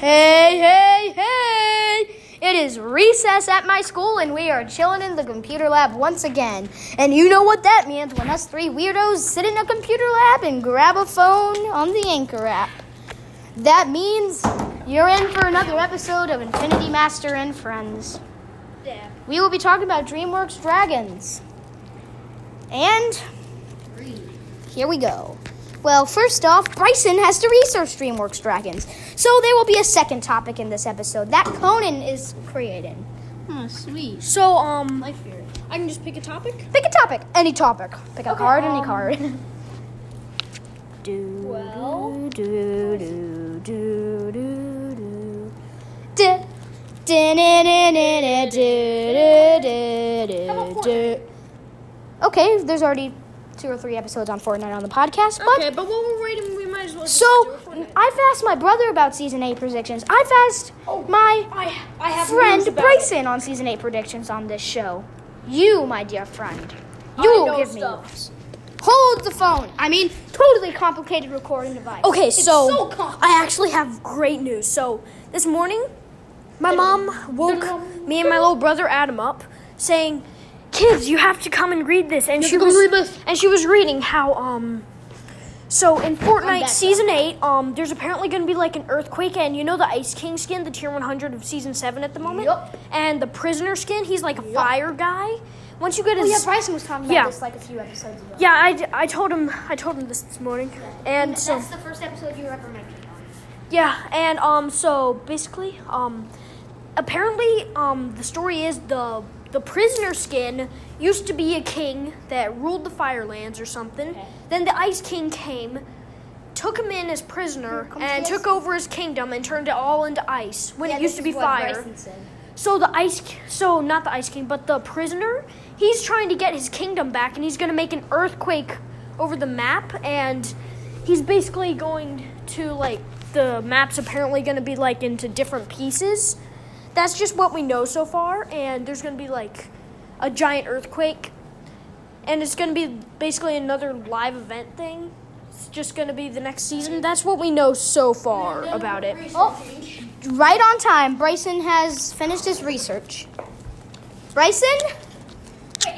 Hey, hey, hey! It is recess at my school, and we are chilling in the computer lab once again. And you know what that means when us three weirdos sit in a computer lab and grab a phone on the Anchor app. That means you're in for another episode of Infinity Master and Friends. Yeah. We will be talking about DreamWorks Dragons. And here we go. Well, first off, Bryson has to research DreamWorks Dragons. So there will be a second topic in this episode that Conan is creating. Oh, sweet. So, um, Life fear. I can just pick a topic. Pick a topic, any topic. Pick a Okay, card, any um, card. do, Well- Okay, there's already two or three episodes on Fortnite on the podcast, but Okay, but while we're waiting, we might as well. just So do it for now. I've asked my brother about season eight predictions. I've asked oh, my I, I have friend Bryson on season eight predictions on this show. You, my dear friend, you will give stuff. me yours. Hold the phone. I mean, totally complicated recording device. Okay, so, so I actually have great news. So this morning, my mom woke me and my little brother Adam up, saying, "Kids, you have to come and read this." And she was this. and she was reading how um. So in Fortnite season eight, um, there's apparently going to be like an earthquake, and you know the Ice King skin, the tier 100 of season seven at the moment, Yup. and the prisoner skin, he's like a fire guy. Once you get Oh his, yeah, Bryson was talking about Yeah. this like a few episodes ago. yeah, I, I told him I told him this this morning, and so That's the first episode you ever mentioned. yeah, and um, so basically, um, apparently, um, the story is the the prisoner skin used to be a king that ruled the Firelands or something. Then the Ice King came, took him in as prisoner, and took over his kingdom and turned it all into ice when it used to be fire. So the ice, so not the ice king, but the prisoner, he's trying to get his kingdom back, and he's gonna make an earthquake over the map, and he's basically going to like the map's apparently gonna be like into different pieces. That's just what we know so far, and there's gonna be like a giant earthquake, and it's gonna be basically another live event thing. It's just gonna be the next season. That's what we know so far about it. Oh, right on time. Bryson has finished his research. Bryson?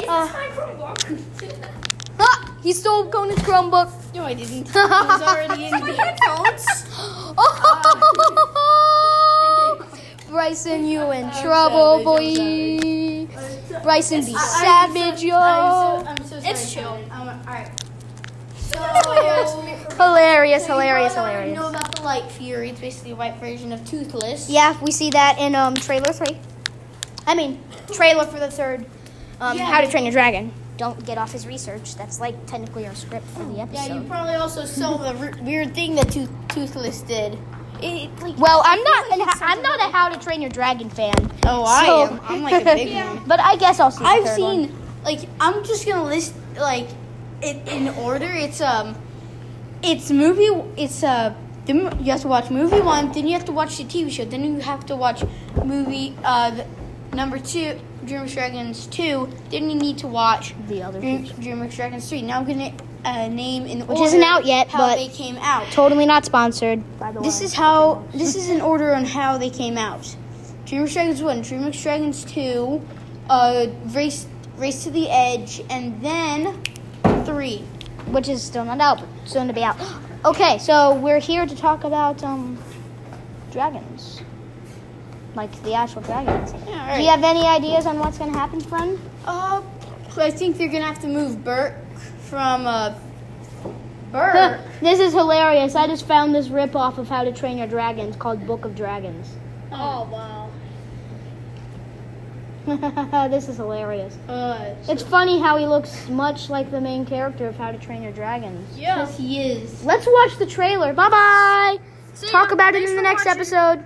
Uh, Ah, he stole Conan's Chromebook. No, I didn't. It was already in the headphones. Oh, Bryson, you in trouble, boy. Bryson be savage, yo. I'm so sorry. It's chill. Um, all right. Hilarious, So hilarious, you probably already hilarious. know about the Light Fury. It's basically a white version of Toothless. Yeah, we see that in um trailer three. I mean, trailer for the third. Um, Yeah. How to Train Your Dragon. Don't get off his research. That's like technically our script for the episode. Yeah, you probably also saw the r- weird thing that Tooth- Toothless did. It, like, well, I'm not. I'm not How to Train Your Dragon fan. oh, I so- am. I'm like a big one. But I guess I'll see. I've seen one. like I'm just gonna list like it in order. It's um, it's movie. It's uh, you have to watch movie one, then you have to watch the TV show, then you have to watch movie uh number two, DreamWorks Dragons two. Then you need to watch the other Dream. DreamWorks Dragons three. Now I'm gonna uh, name in Which isn't out yet, how but- they came out. Totally not sponsored, by the way. This is how this is an order on how they came out. DreamWorks Dragons one, DreamWorks Dragons two, uh, race race to the edge, and then three. which is still not out, but soon to be out. Okay, so we're here to talk about um dragons, like the actual dragons. Yeah, Do you have any ideas on what's gonna happen, friend? Uh, I think they're gonna have to move Berk from uh, Berk. this is hilarious. I just found this rip off of How to Train Your Dragons called Book of Dragons. oh wow. this is hilarious. uh, It's funny how he looks much like the main character of How to Train Your Dragons. Yeah. yes, he is. Let's watch the trailer. Bye bye. Talk about it in the next watching. episode.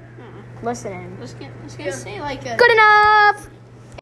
Listen in. I was gonna, I was gonna say like a. Good enough.